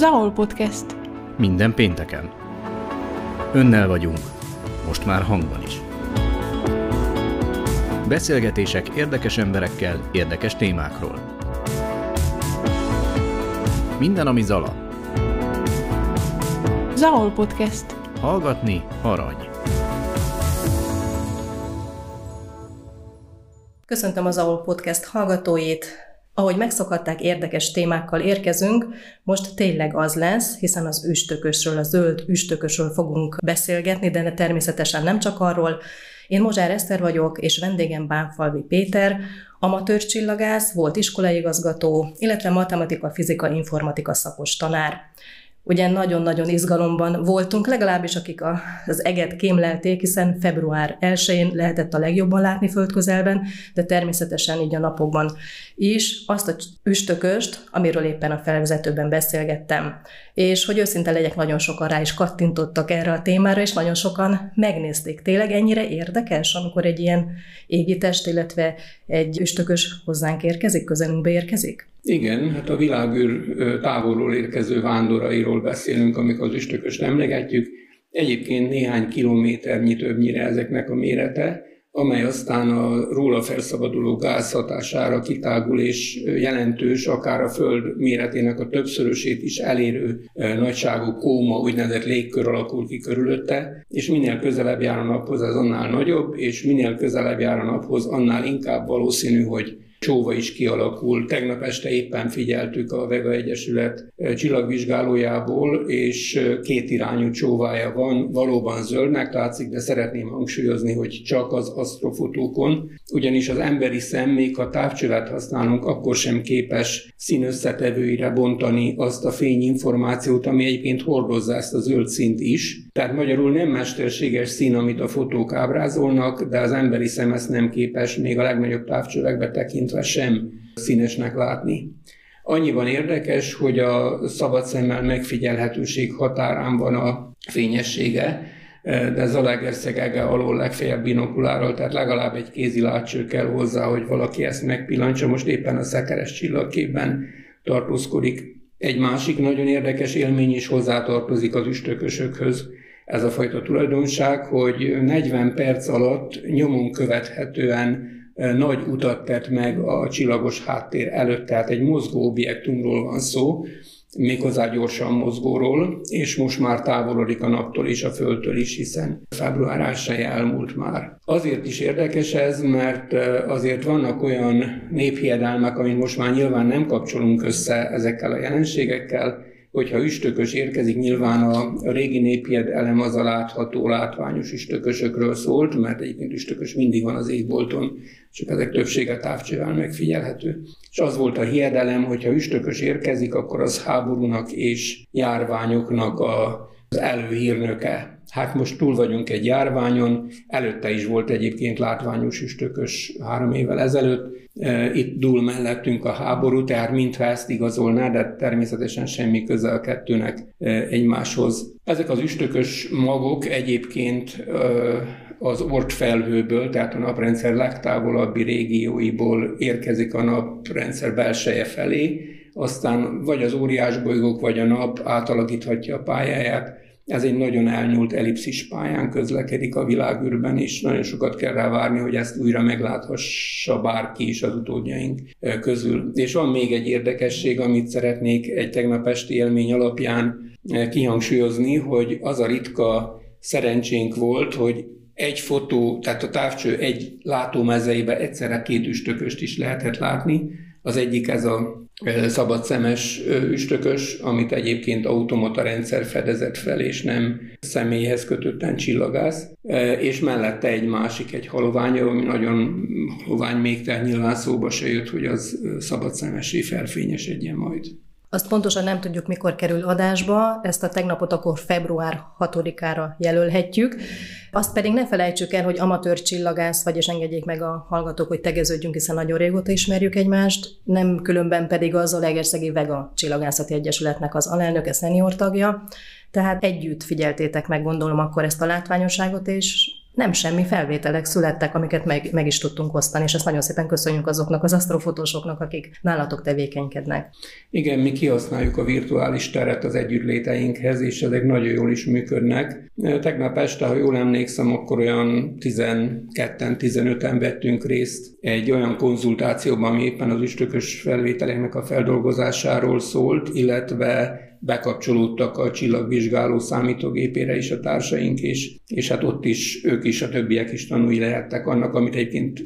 Zahol Podcast. Minden pénteken. Önnel vagyunk, most már hangban is. Beszélgetések érdekes emberekkel, érdekes témákról. Minden, ami Zala. Zahol Podcast. Hallgatni arany. Köszöntöm az AOL Podcast hallgatóit. Ahogy megszokhatták, érdekes témákkal érkezünk, most tényleg az lesz, hiszen az üstökösről, a zöld üstökösről fogunk beszélgetni, de természetesen nem csak arról. Én Mozsár Eszter vagyok, és vendégem Bánfalvi Péter, amatőr csillagász, volt iskolaigazgató, illetve matematika, fizika, informatika szakos tanár ugye nagyon-nagyon izgalomban voltunk, legalábbis akik az eget kémlelték, hiszen február 1-én lehetett a legjobban látni földközelben, de természetesen így a napokban is azt a üstököst, amiről éppen a felvezetőben beszélgettem. És hogy őszinte legyek, nagyon sokan rá is kattintottak erre a témára, és nagyon sokan megnézték. Tényleg ennyire érdekes, amikor egy ilyen égitest, illetve egy üstökös hozzánk érkezik, közelünkbe érkezik? Igen, hát a világűr távolról érkező vándorairól beszélünk, amikor az üstököst emlegetjük. Egyébként néhány kilométernyi többnyire ezeknek a mérete, amely aztán a róla felszabaduló gáz hatására kitágul és jelentős, akár a Föld méretének a többszörösét is elérő nagyságú kóma, úgynevezett légkör alakul ki körülötte, és minél közelebb jár a naphoz, az annál nagyobb, és minél közelebb jár a naphoz, annál inkább valószínű, hogy csóva is kialakul. Tegnap este éppen figyeltük a Vega Egyesület csillagvizsgálójából, és két irányú csóvája van, valóban zöldnek látszik, de szeretném hangsúlyozni, hogy csak az asztrofotókon, ugyanis az emberi szem, még ha távcsövet használunk, akkor sem képes színösszetevőire bontani azt a fényinformációt, ami egyébként hordozza ezt a zöld szint is. Tehát magyarul nem mesterséges szín, amit a fotók ábrázolnak, de az emberi szem ezt nem képes még a legnagyobb távcsövekbe tekintve sem színesnek látni. Annyiban érdekes, hogy a szabad szemmel megfigyelhetőség határán van a fényessége, de Zalaegerszeg ege alól legfeljebb binokulárral, tehát legalább egy kézi látcső kell hozzá, hogy valaki ezt megpillantsa. Most éppen a szekeres csillagképben tartózkodik. Egy másik nagyon érdekes élmény is hozzátartozik az üstökösökhöz, ez a fajta tulajdonság, hogy 40 perc alatt nyomon követhetően nagy utat tett meg a csillagos háttér előtt, tehát egy mozgó objektumról van szó, méghozzá gyorsan mozgóról, és most már távolodik a naptól és a Földtől is, hiszen február 1 elmúlt már. Azért is érdekes ez, mert azért vannak olyan néphiedelmek, amit most már nyilván nem kapcsolunk össze ezekkel a jelenségekkel, hogyha üstökös érkezik, nyilván a régi népied elem az a látható, látványos üstökösökről szólt, mert egyébként üstökös mindig van az égbolton, csak ezek többsége távcsővel megfigyelhető. És az volt a hiedelem, hogyha üstökös érkezik, akkor az háborúnak és járványoknak az előhírnöke. Hát most túl vagyunk egy járványon, előtte is volt egyébként látványos üstökös három évvel ezelőtt, e, itt dúl mellettünk a háború, tehát mintha ezt igazolná, de természetesen semmi köze a kettőnek e, egymáshoz. Ezek az üstökös magok egyébként e, az ortfelhőből, tehát a naprendszer legtávolabbi régióiból érkezik a naprendszer belseje felé, aztán vagy az óriás bolygók, vagy a nap átalakíthatja a pályáját, ez egy nagyon elnyúlt ellipszis pályán közlekedik a világűrben, és nagyon sokat kell rá várni, hogy ezt újra megláthassa bárki is az utódjaink közül. És van még egy érdekesség, amit szeretnék egy tegnap esti élmény alapján kihangsúlyozni, hogy az a ritka szerencsénk volt, hogy egy fotó, tehát a távcső egy látómezeibe egyszerre két üstököst is lehetett látni. Az egyik ez a szabad szemes üstökös, amit egyébként automata rendszer fedezett fel, és nem személyhez kötötten csillagász, és mellette egy másik, egy halovány, ami nagyon halovány még, tehát nyilván szóba se jött, hogy az szabad szemesé felfényesedjen majd. Azt pontosan nem tudjuk, mikor kerül adásba, ezt a tegnapot akkor február 6-ára jelölhetjük. Azt pedig ne felejtsük el, hogy amatőr csillagász vagy, és engedjék meg a hallgatók, hogy tegeződjünk, hiszen nagyon régóta ismerjük egymást, nem különben pedig az a Legerszegi Vega Csillagászati Egyesületnek az alelnöke, szenior tagja, tehát együtt figyeltétek meg, gondolom, akkor ezt a látványosságot, és nem semmi felvételek születtek, amiket meg, meg is tudtunk osztani, és ezt nagyon szépen köszönjük azoknak az asztrofotósoknak, akik nálatok tevékenykednek. Igen, mi kihasználjuk a virtuális teret az együttléteinkhez, és ezek nagyon jól is működnek. Tegnap este, ha jól emlékszem, akkor olyan 12-15-en vettünk részt egy olyan konzultációban, ami éppen az üstökös felvételeknek a feldolgozásáról szólt, illetve bekapcsolódtak a csillagvizsgáló számítógépére is a társaink, és, és hát ott is ők is, a többiek is tanulni lehettek annak, amit egyébként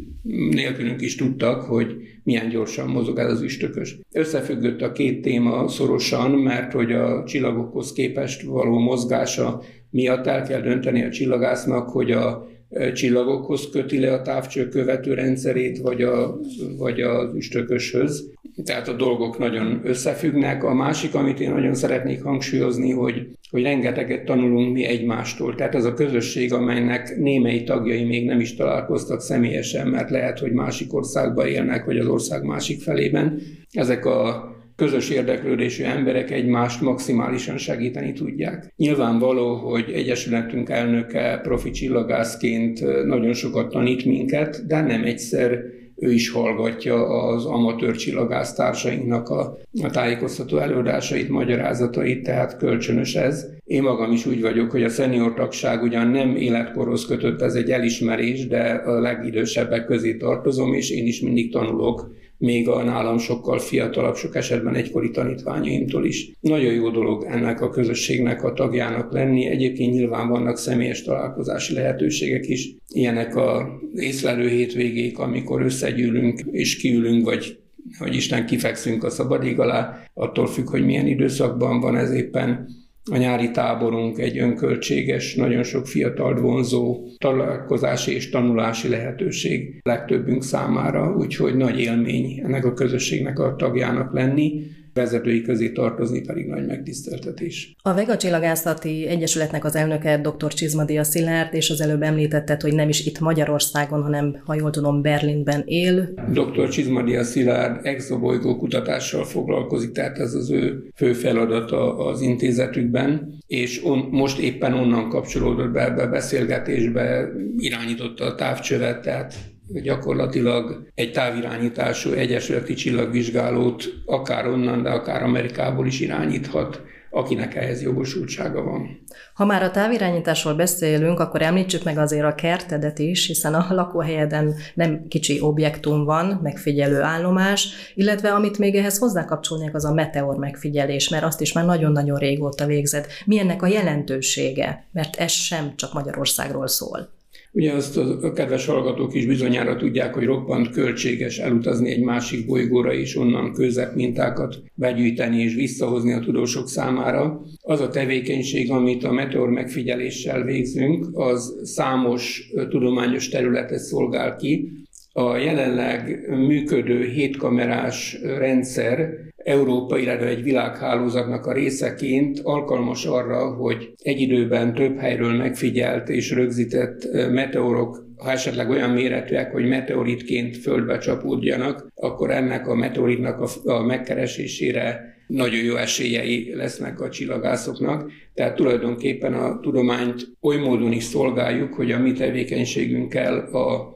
nélkülünk is tudtak, hogy milyen gyorsan mozog ez az üstökös. Összefüggött a két téma szorosan, mert hogy a csillagokhoz képest való mozgása miatt el kell dönteni a csillagásznak, hogy a csillagokhoz köti le a távcső követő rendszerét, vagy, a, vagy az üstököshöz. Tehát a dolgok nagyon összefüggnek. A másik, amit én nagyon szeretnék hangsúlyozni, hogy, hogy rengeteget tanulunk mi egymástól. Tehát ez a közösség, amelynek némely tagjai még nem is találkoztak személyesen, mert lehet, hogy másik országban élnek, vagy az ország másik felében. Ezek a közös érdeklődésű emberek egymást maximálisan segíteni tudják. Nyilvánvaló, hogy Egyesületünk elnöke profi csillagászként nagyon sokat tanít minket, de nem egyszer ő is hallgatja az amatőr csillagásztársainknak a, a tájékoztató előadásait, magyarázatait, tehát kölcsönös ez. Én magam is úgy vagyok, hogy a szenior tagság ugyan nem életkorhoz kötött, ez egy elismerés, de a legidősebbek közé tartozom, és én is mindig tanulok még a nálam sokkal fiatalabb, sok esetben egykori tanítványaimtól is. Nagyon jó dolog ennek a közösségnek a tagjának lenni. Egyébként nyilván vannak személyes találkozási lehetőségek is. Ilyenek a észlelő hétvégék, amikor összegyűlünk és kiülünk, vagy hogy Isten kifekszünk a szabadég alá, attól függ, hogy milyen időszakban van ez éppen a nyári táborunk egy önköltséges, nagyon sok fiatal vonzó találkozási és tanulási lehetőség legtöbbünk számára, úgyhogy nagy élmény ennek a közösségnek a tagjának lenni vezetői közé tartozni pedig nagy megtiszteltetés. A Vega Csillagászati Egyesületnek az elnöke dr. Csizmadia Szilárd, és az előbb említetted, hogy nem is itt Magyarországon, hanem, ha jól tudom, Berlinben él. Dr. Csizmadia Szilárd exobolygó kutatással foglalkozik, tehát ez az ő fő feladata az intézetükben, és on, most éppen onnan kapcsolódott be ebbe a beszélgetésbe, irányította a távcsövet, tehát gyakorlatilag egy távirányítású egyesületi csillagvizsgálót akár onnan, de akár Amerikából is irányíthat, akinek ehhez jogosultsága van. Ha már a távirányításról beszélünk, akkor említsük meg azért a kertedet is, hiszen a lakóhelyeden nem kicsi objektum van, megfigyelő állomás, illetve amit még ehhez hozzákapcsolnék, az a meteor megfigyelés, mert azt is már nagyon-nagyon régóta végzett. Mi ennek a jelentősége? Mert ez sem csak Magyarországról szól. Ugye azt a kedves hallgatók is bizonyára tudják, hogy roppant költséges elutazni egy másik bolygóra és onnan közep mintákat begyűjteni és visszahozni a tudósok számára. Az a tevékenység, amit a meteor megfigyeléssel végzünk, az számos tudományos területet szolgál ki. A jelenleg működő hétkamerás rendszer Európa, illetve egy világhálózatnak a részeként alkalmas arra, hogy egy időben több helyről megfigyelt és rögzített meteorok, ha esetleg olyan méretűek, hogy meteoritként földbe csapódjanak, akkor ennek a meteoritnak a, a megkeresésére nagyon jó esélyei lesznek a csillagászoknak. Tehát tulajdonképpen a tudományt oly módon is szolgáljuk, hogy a mi tevékenységünkkel a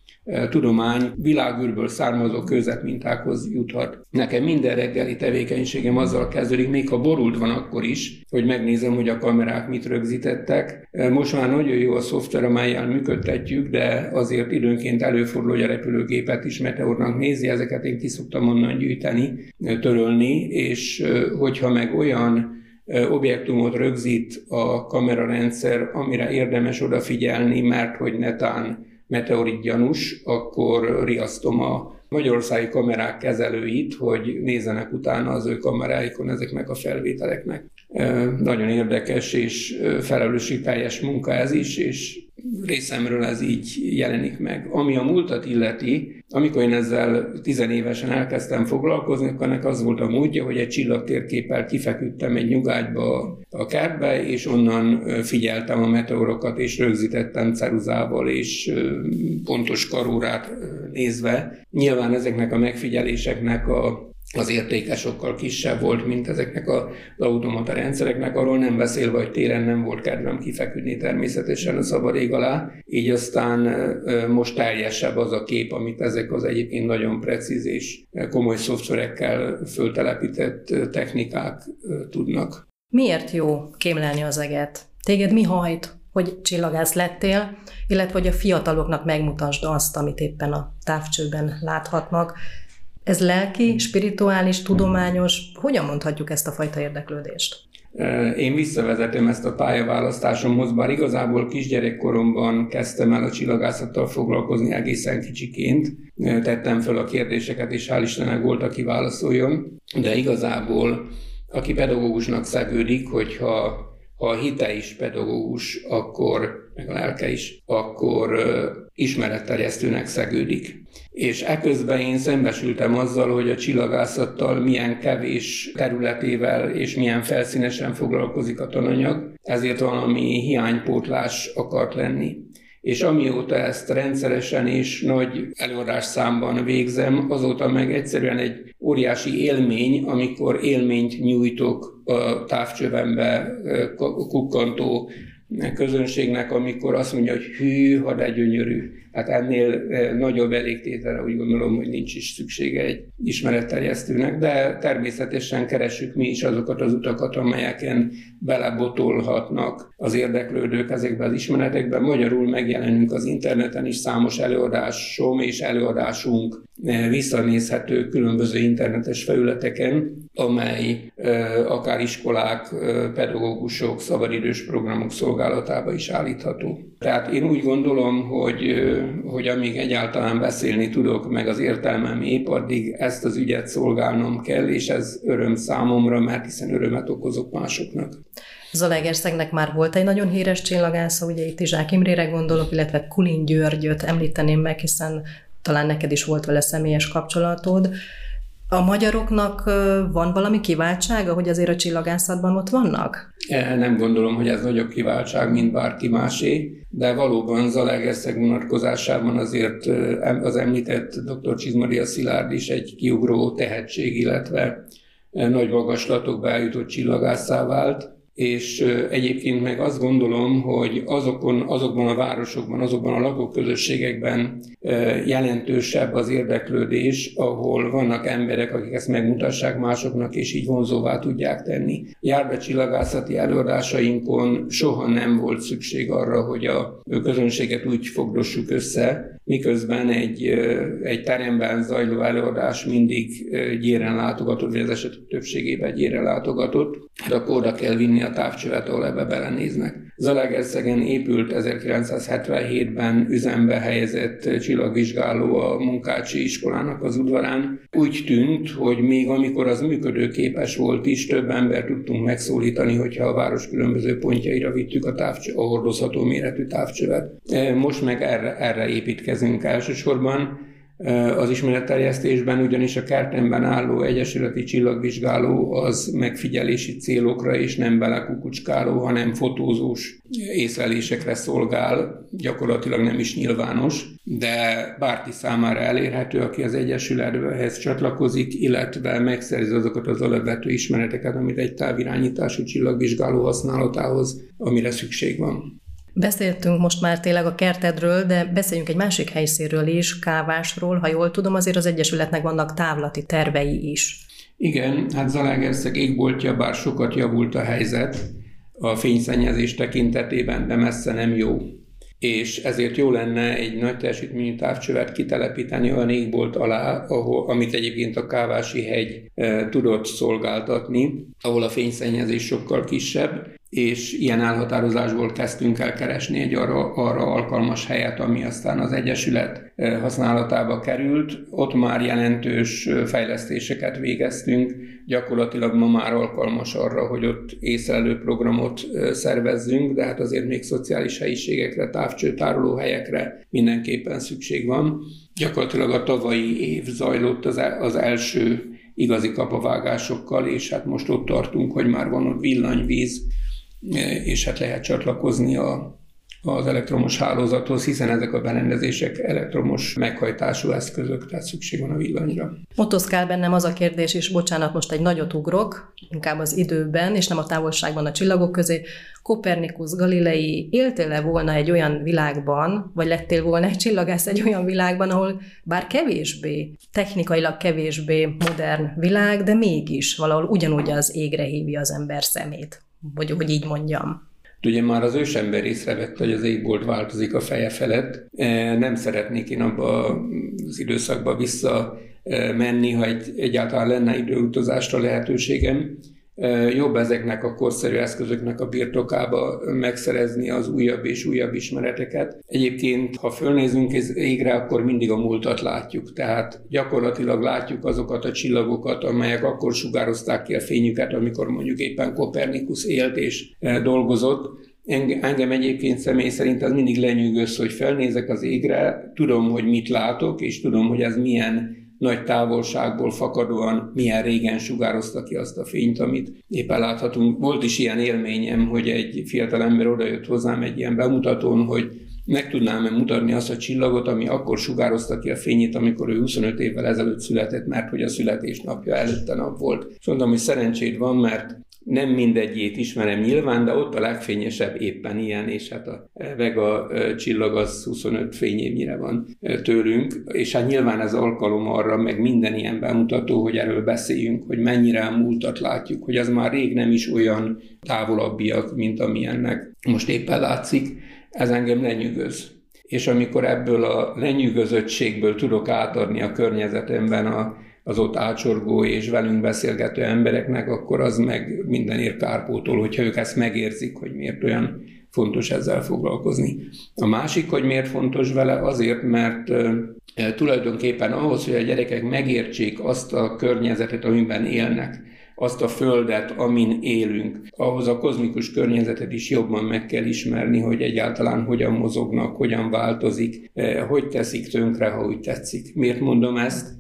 tudomány világűrből származó mintákhoz juthat. Nekem minden reggeli tevékenységem azzal kezdődik, még ha borult van akkor is, hogy megnézem, hogy a kamerák mit rögzítettek. Most már nagyon jó a szoftver, amelyel működtetjük, de azért időnként előfordul, hogy a repülőgépet is meteornak nézi, ezeket én ki szoktam onnan gyűjteni, törölni, és hogyha meg olyan objektumot rögzít a kamerarendszer, amire érdemes odafigyelni, mert hogy netán meteorit gyanús, akkor riasztom a magyarországi kamerák kezelőit, hogy nézzenek utána az ő kameráikon ezeknek a felvételeknek. Nagyon érdekes és felelősségteljes munka ez is, és részemről ez így jelenik meg. Ami a múltat illeti, amikor én ezzel tizenévesen elkezdtem foglalkozni, akkor ennek az volt a módja, hogy egy csillagtérképpel kifeküdtem egy nyugágyba a kertbe, és onnan figyeltem a meteorokat, és rögzítettem ceruzával és pontos karórát nézve. Nyilván ezeknek a megfigyeléseknek a az értéke sokkal kisebb volt, mint ezeknek az automata rendszereknek, arról nem beszélve, hogy téren nem volt kedvem kifeküdni természetesen a szabad ég alá, így aztán most teljesebb az a kép, amit ezek az egyébként nagyon precíz és komoly szoftverekkel föltelepített technikák tudnak. Miért jó kémlelni az eget? Téged mi hajt, hogy csillagász lettél, illetve hogy a fiataloknak megmutasd azt, amit éppen a távcsőben láthatnak, ez lelki, spirituális, tudományos, hogyan mondhatjuk ezt a fajta érdeklődést? Én visszavezetem ezt a pályaválasztásomhoz, bár igazából kisgyerekkoromban kezdtem el a csillagászattal foglalkozni egészen kicsiként. Tettem fel a kérdéseket, és hál' Istennek volt, aki válaszoljon. De igazából, aki pedagógusnak szegődik, hogyha ha a hite is pedagógus, akkor, meg a lelke is, akkor ismeretterjesztőnek szegődik. És eközben én szembesültem azzal, hogy a csillagászattal milyen kevés területével és milyen felszínesen foglalkozik a tananyag, ezért valami hiánypótlás akart lenni és amióta ezt rendszeresen és nagy előadás számban végzem, azóta meg egyszerűen egy óriási élmény, amikor élményt nyújtok a távcsövembe kukkantó közönségnek, amikor azt mondja, hogy hű, ha de gyönyörű. Hát ennél nagyobb elégtételre úgy gondolom, hogy nincs is szüksége egy ismeretterjesztőnek, de természetesen keressük mi is azokat az utakat, amelyeken belebotolhatnak az érdeklődők ezekbe az ismeretekbe. Magyarul megjelenünk az interneten is számos előadásom és előadásunk visszanézhető különböző internetes felületeken, amely akár iskolák, pedagógusok, szabadidős programok szolgálatába is állítható. Tehát én úgy gondolom, hogy, hogy amíg egyáltalán beszélni tudok, meg az értelmem épp, addig ezt az ügyet szolgálnom kell, és ez öröm számomra, mert hiszen örömet okozok másoknak. Zalaegerszegnek már volt egy nagyon híres csillagásza, ugye itt Izsák Imrére gondolok, illetve Kulin Györgyöt említeném meg, hiszen talán neked is volt vele személyes kapcsolatod. A magyaroknak van valami kiváltsága, hogy azért a csillagászatban ott vannak? E, nem gondolom, hogy ez nagyobb kiváltság, mint bárki másé, de valóban Zalaegerszeg vonatkozásában azért az említett dr. Csizmaria Szilárd is egy kiugró tehetség, illetve nagy magaslatokba eljutott csillagászá vált és egyébként meg azt gondolom, hogy azokon, azokban a városokban, azokban a lakóközösségekben jelentősebb az érdeklődés, ahol vannak emberek, akik ezt megmutassák másoknak, és így vonzóvá tudják tenni. Járbecsillagászati előadásainkon soha nem volt szükség arra, hogy a közönséget úgy fogdossuk össze, miközben egy, egy teremben zajló előadás mindig gyéren látogatott, vagy az esetek többségében gyéren látogatott, de akkor oda kell vinni a távcsövet, ahol ebbe belenéznek. Zalaegerszegen épült 1977-ben üzembe helyezett csillagvizsgáló a munkácsi iskolának az udvarán. Úgy tűnt, hogy még amikor az működőképes volt is, több ember tudtunk megszólítani, hogyha a város különböző pontjaira vittük a, távcsö, a hordozható méretű távcsövet. Most meg erre, erre építkezünk elsősorban az ismeretterjesztésben, ugyanis a kertemben álló egyesületi csillagvizsgáló az megfigyelési célokra és nem belekukucskáló, hanem fotózós észlelésekre szolgál, gyakorlatilag nem is nyilvános, de bárki számára elérhető, aki az Egyesülethez csatlakozik, illetve megszerzi azokat az alapvető ismereteket, amit egy távirányítású csillagvizsgáló használatához, amire szükség van. Beszéltünk most már tényleg a kertedről, de beszéljünk egy másik helyszínről is, Kávásról. Ha jól tudom, azért az Egyesületnek vannak távlati tervei is. Igen, hát Zalaegerszeg égboltja, bár sokat javult a helyzet, a fényszennyezés tekintetében, de messze nem jó. És ezért jó lenne egy nagy teljesítményű távcsövet kitelepíteni olyan égbolt alá, ahol, amit egyébként a Kávási hegy e, tudott szolgáltatni, ahol a fényszennyezés sokkal kisebb, és ilyen elhatározásból kezdtünk el keresni egy arra, arra alkalmas helyet, ami aztán az Egyesület használatába került. Ott már jelentős fejlesztéseket végeztünk, gyakorlatilag ma már alkalmas arra, hogy ott észlelő programot szervezzünk, de hát azért még szociális helyiségekre, távcsőtároló helyekre mindenképpen szükség van. Gyakorlatilag a tavalyi év zajlott az, e, az első igazi kapavágásokkal, és hát most ott tartunk, hogy már van ott villanyvíz, és hát lehet csatlakozni a, az elektromos hálózathoz, hiszen ezek a berendezések elektromos meghajtású eszközök, tehát szükség van a villanyra. Motoszkál bennem az a kérdés is, bocsánat, most egy nagyot ugrok, inkább az időben, és nem a távolságban a csillagok közé. Kopernikus, Galilei, éltél-e volna egy olyan világban, vagy lettél volna egy csillagász egy olyan világban, ahol bár kevésbé, technikailag kevésbé modern világ, de mégis valahol ugyanúgy az égre hívja az ember szemét, vagy hogy így mondjam. Ugye már az ősember észrevette, hogy az égbolt változik a feje felett. E, nem szeretnék én abba az időszakba vissza menni, ha egy, egyáltalán lenne időutazásra lehetőségem jobb ezeknek a korszerű eszközöknek a birtokába megszerezni az újabb és újabb ismereteket. Egyébként, ha fölnézünk égre, akkor mindig a múltat látjuk. Tehát gyakorlatilag látjuk azokat a csillagokat, amelyek akkor sugározták ki a fényüket, amikor mondjuk éppen Kopernikus élt és dolgozott. Engem egyébként személy szerint az mindig lenyűgöz, hogy felnézek az égre, tudom, hogy mit látok, és tudom, hogy ez milyen nagy távolságból fakadóan milyen régen sugározta ki azt a fényt, amit éppen láthatunk. Volt is ilyen élményem, hogy egy fiatal ember odajött hozzám egy ilyen bemutatón, hogy meg tudnám-e mutatni azt a csillagot, ami akkor sugározta ki a fényét, amikor ő 25 évvel ezelőtt született, mert hogy a születésnapja előtte nap volt. És mondom, hogy szerencséd van, mert nem mindegyét ismerem nyilván, de ott a legfényesebb éppen ilyen, és hát a Vega csillag az 25 fényévnyire van tőlünk, és hát nyilván ez alkalom arra, meg minden ilyen bemutató, hogy erről beszéljünk, hogy mennyire a múltat látjuk, hogy az már rég nem is olyan távolabbiak, mint amilyennek most éppen látszik, ez engem lenyűgöz. És amikor ebből a lenyűgözöttségből tudok átadni a környezetemben a az ott ácsorgó és velünk beszélgető embereknek, akkor az meg mindenért kárpótol, hogyha ők ezt megérzik, hogy miért olyan fontos ezzel foglalkozni. A másik, hogy miért fontos vele, azért, mert tulajdonképpen ahhoz, hogy a gyerekek megértsék azt a környezetet, amiben élnek, azt a földet, amin élünk. Ahhoz a kozmikus környezetet is jobban meg kell ismerni, hogy egyáltalán hogyan mozognak, hogyan változik, hogy teszik tönkre, ha úgy tetszik. Miért mondom ezt?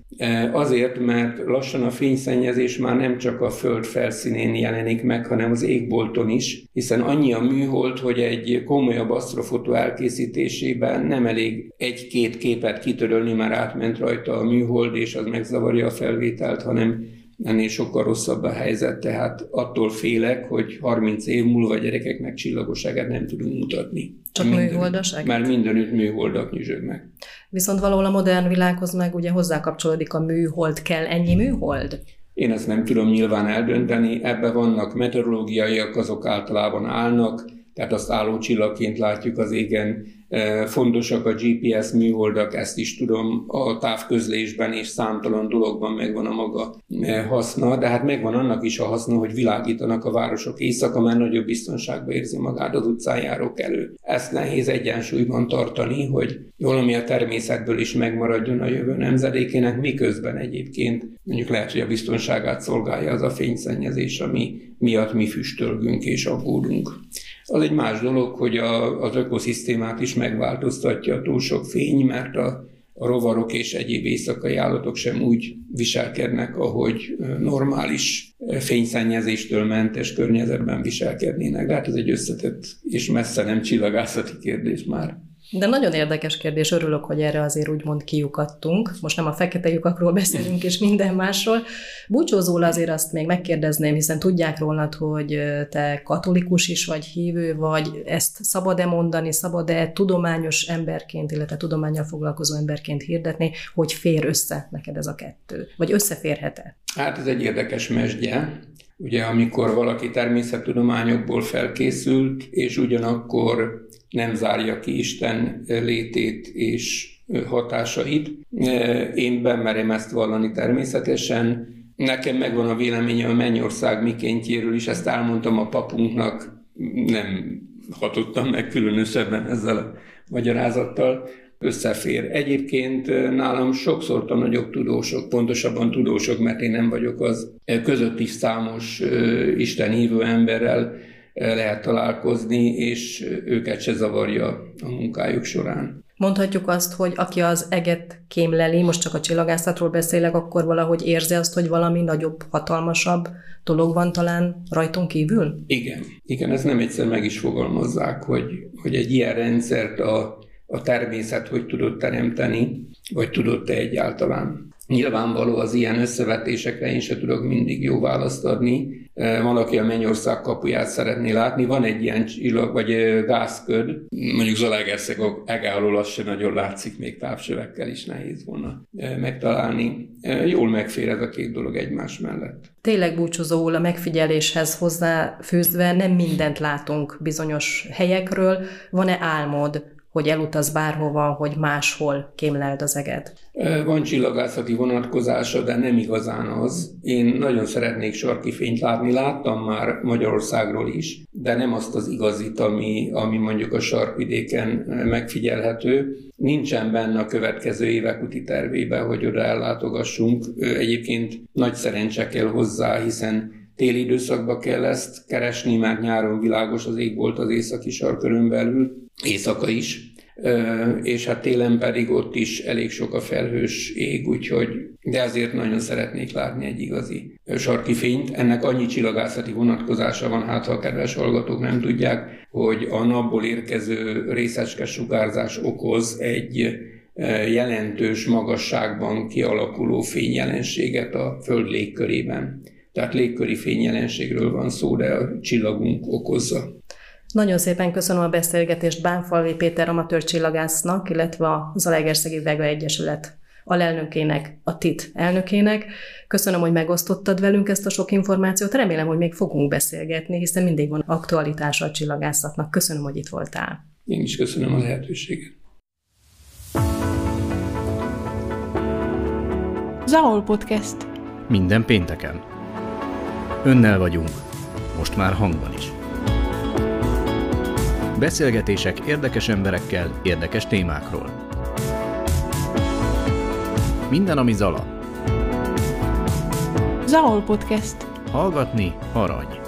Azért, mert lassan a fényszennyezés már nem csak a föld felszínén jelenik meg, hanem az égbolton is, hiszen annyi a műhold, hogy egy komolyabb asztrofotó elkészítésében nem elég egy-két képet kitörölni, már átment rajta a műhold, és az megzavarja a felvételt, hanem ennél sokkal rosszabb a helyzet, tehát attól félek, hogy 30 év múlva a gyerekeknek csillagosságát nem tudunk mutatni. Csak műholdaság? Már mindenütt műholdak nyüzsögnek. Viszont valahol a modern világhoz meg ugye hozzákapcsolódik a műhold. Kell ennyi műhold? Én ezt nem tudom nyilván eldönteni, ebbe vannak meteorológiaiak, azok általában állnak, tehát azt álló csillagként látjuk az égen, Fontosak a GPS műholdak, ezt is tudom, a távközlésben és számtalan dologban megvan a maga haszna, de hát megvan annak is a haszna, hogy világítanak a városok éjszaka, mert nagyobb biztonságban érzi magát az utcán járók elő. Ezt nehéz egyensúlyban tartani, hogy valami a természetből is megmaradjon a jövő nemzedékének, miközben egyébként mondjuk lehet, hogy a biztonságát szolgálja az a fényszennyezés, ami miatt mi füstölgünk és aggódunk. Az egy más dolog, hogy a, az ökoszisztémát is megváltoztatja a túl sok fény, mert a, a rovarok és egyéb éjszakai állatok sem úgy viselkednek, ahogy normális fényszennyezéstől mentes környezetben viselkednének. De hát ez egy összetett és messze nem csillagászati kérdés már. De nagyon érdekes kérdés, örülök, hogy erre azért úgymond kiukadtunk. Most nem a fekete lyukakról beszélünk, és minden másról. Búcsózól azért azt még megkérdezném, hiszen tudják rólad, hogy te katolikus is vagy, hívő vagy, ezt szabad-e mondani, szabad-e tudományos emberként, illetve tudományjal foglalkozó emberként hirdetni, hogy fér össze neked ez a kettő? Vagy összeférhet-e? Hát ez egy érdekes mesdje. Ugye amikor valaki természettudományokból felkészült, és ugyanakkor nem zárja ki Isten létét és hatásait. Én bemerem ezt vallani természetesen. Nekem megvan a véleményem a Mennyország mikéntjéről is, ezt elmondtam a papunknak, nem hatottam meg különösebben ezzel a magyarázattal, összefér. Egyébként nálam sokszor a nagyobb tudósok, pontosabban tudósok, mert én nem vagyok az között is számos Isten hívő emberrel lehet találkozni, és őket se zavarja a munkájuk során. Mondhatjuk azt, hogy aki az eget kémleli, most csak a csillagászatról beszélek, akkor valahogy érzi azt, hogy valami nagyobb, hatalmasabb dolog van talán rajtunk kívül? Igen, igen, ez nem egyszer meg is fogalmazzák, hogy, hogy egy ilyen rendszert a, a természet hogy tudott teremteni, vagy tudott-e egyáltalán. Nyilvánvaló az ilyen összevetésekre én se tudok mindig jó választ adni. Van, aki a Mennyország kapuját szeretné látni. Van egy ilyen csillag, vagy gázköd, mondjuk Zalaegerszeg egállól az se nagyon látszik, még távsövekkel is nehéz volna megtalálni. Jól megfér ez a két dolog egymás mellett. Tényleg búcsúzóul a megfigyeléshez hozzáfűzve nem mindent látunk bizonyos helyekről. Van-e álmod, hogy elutaz bárhova, hogy máshol kémleld az eget? Van csillagászati vonatkozása, de nem igazán az. Én nagyon szeretnék sarki fényt látni, láttam már Magyarországról is, de nem azt az igazit, ami, ami mondjuk a sarkvidéken megfigyelhető. Nincsen benne a következő évek úti tervében, hogy oda ellátogassunk. Egyébként nagy szerencse kell hozzá, hiszen téli időszakban kell ezt keresni, mert nyáron világos az ég volt az északi sarkörön belül, éjszaka is, és hát télen pedig ott is elég sok a felhős ég, úgyhogy, de azért nagyon szeretnék látni egy igazi sarki fényt. Ennek annyi csillagászati vonatkozása van, hát ha a kedves hallgatók nem tudják, hogy a napból érkező részecske sugárzás okoz egy jelentős magasságban kialakuló fényjelenséget a Föld légkörében. Tehát légköri fényjelenségről van szó, de a csillagunk okozza. Nagyon szépen köszönöm a beszélgetést Bánfalvi Péter amatőr csillagásznak, illetve a Zalaegerszegi Vega Egyesület alelnökének, a TIT elnökének. Köszönöm, hogy megosztottad velünk ezt a sok információt. Remélem, hogy még fogunk beszélgetni, hiszen mindig van aktualitása a csillagászatnak. Köszönöm, hogy itt voltál. Én is köszönöm a lehetőséget. Zahol Podcast. Minden pénteken. Önnel vagyunk. Most már hangban is. Beszélgetések érdekes emberekkel, érdekes témákról. Minden, ami Zala. Zahol Podcast. Hallgatni arany.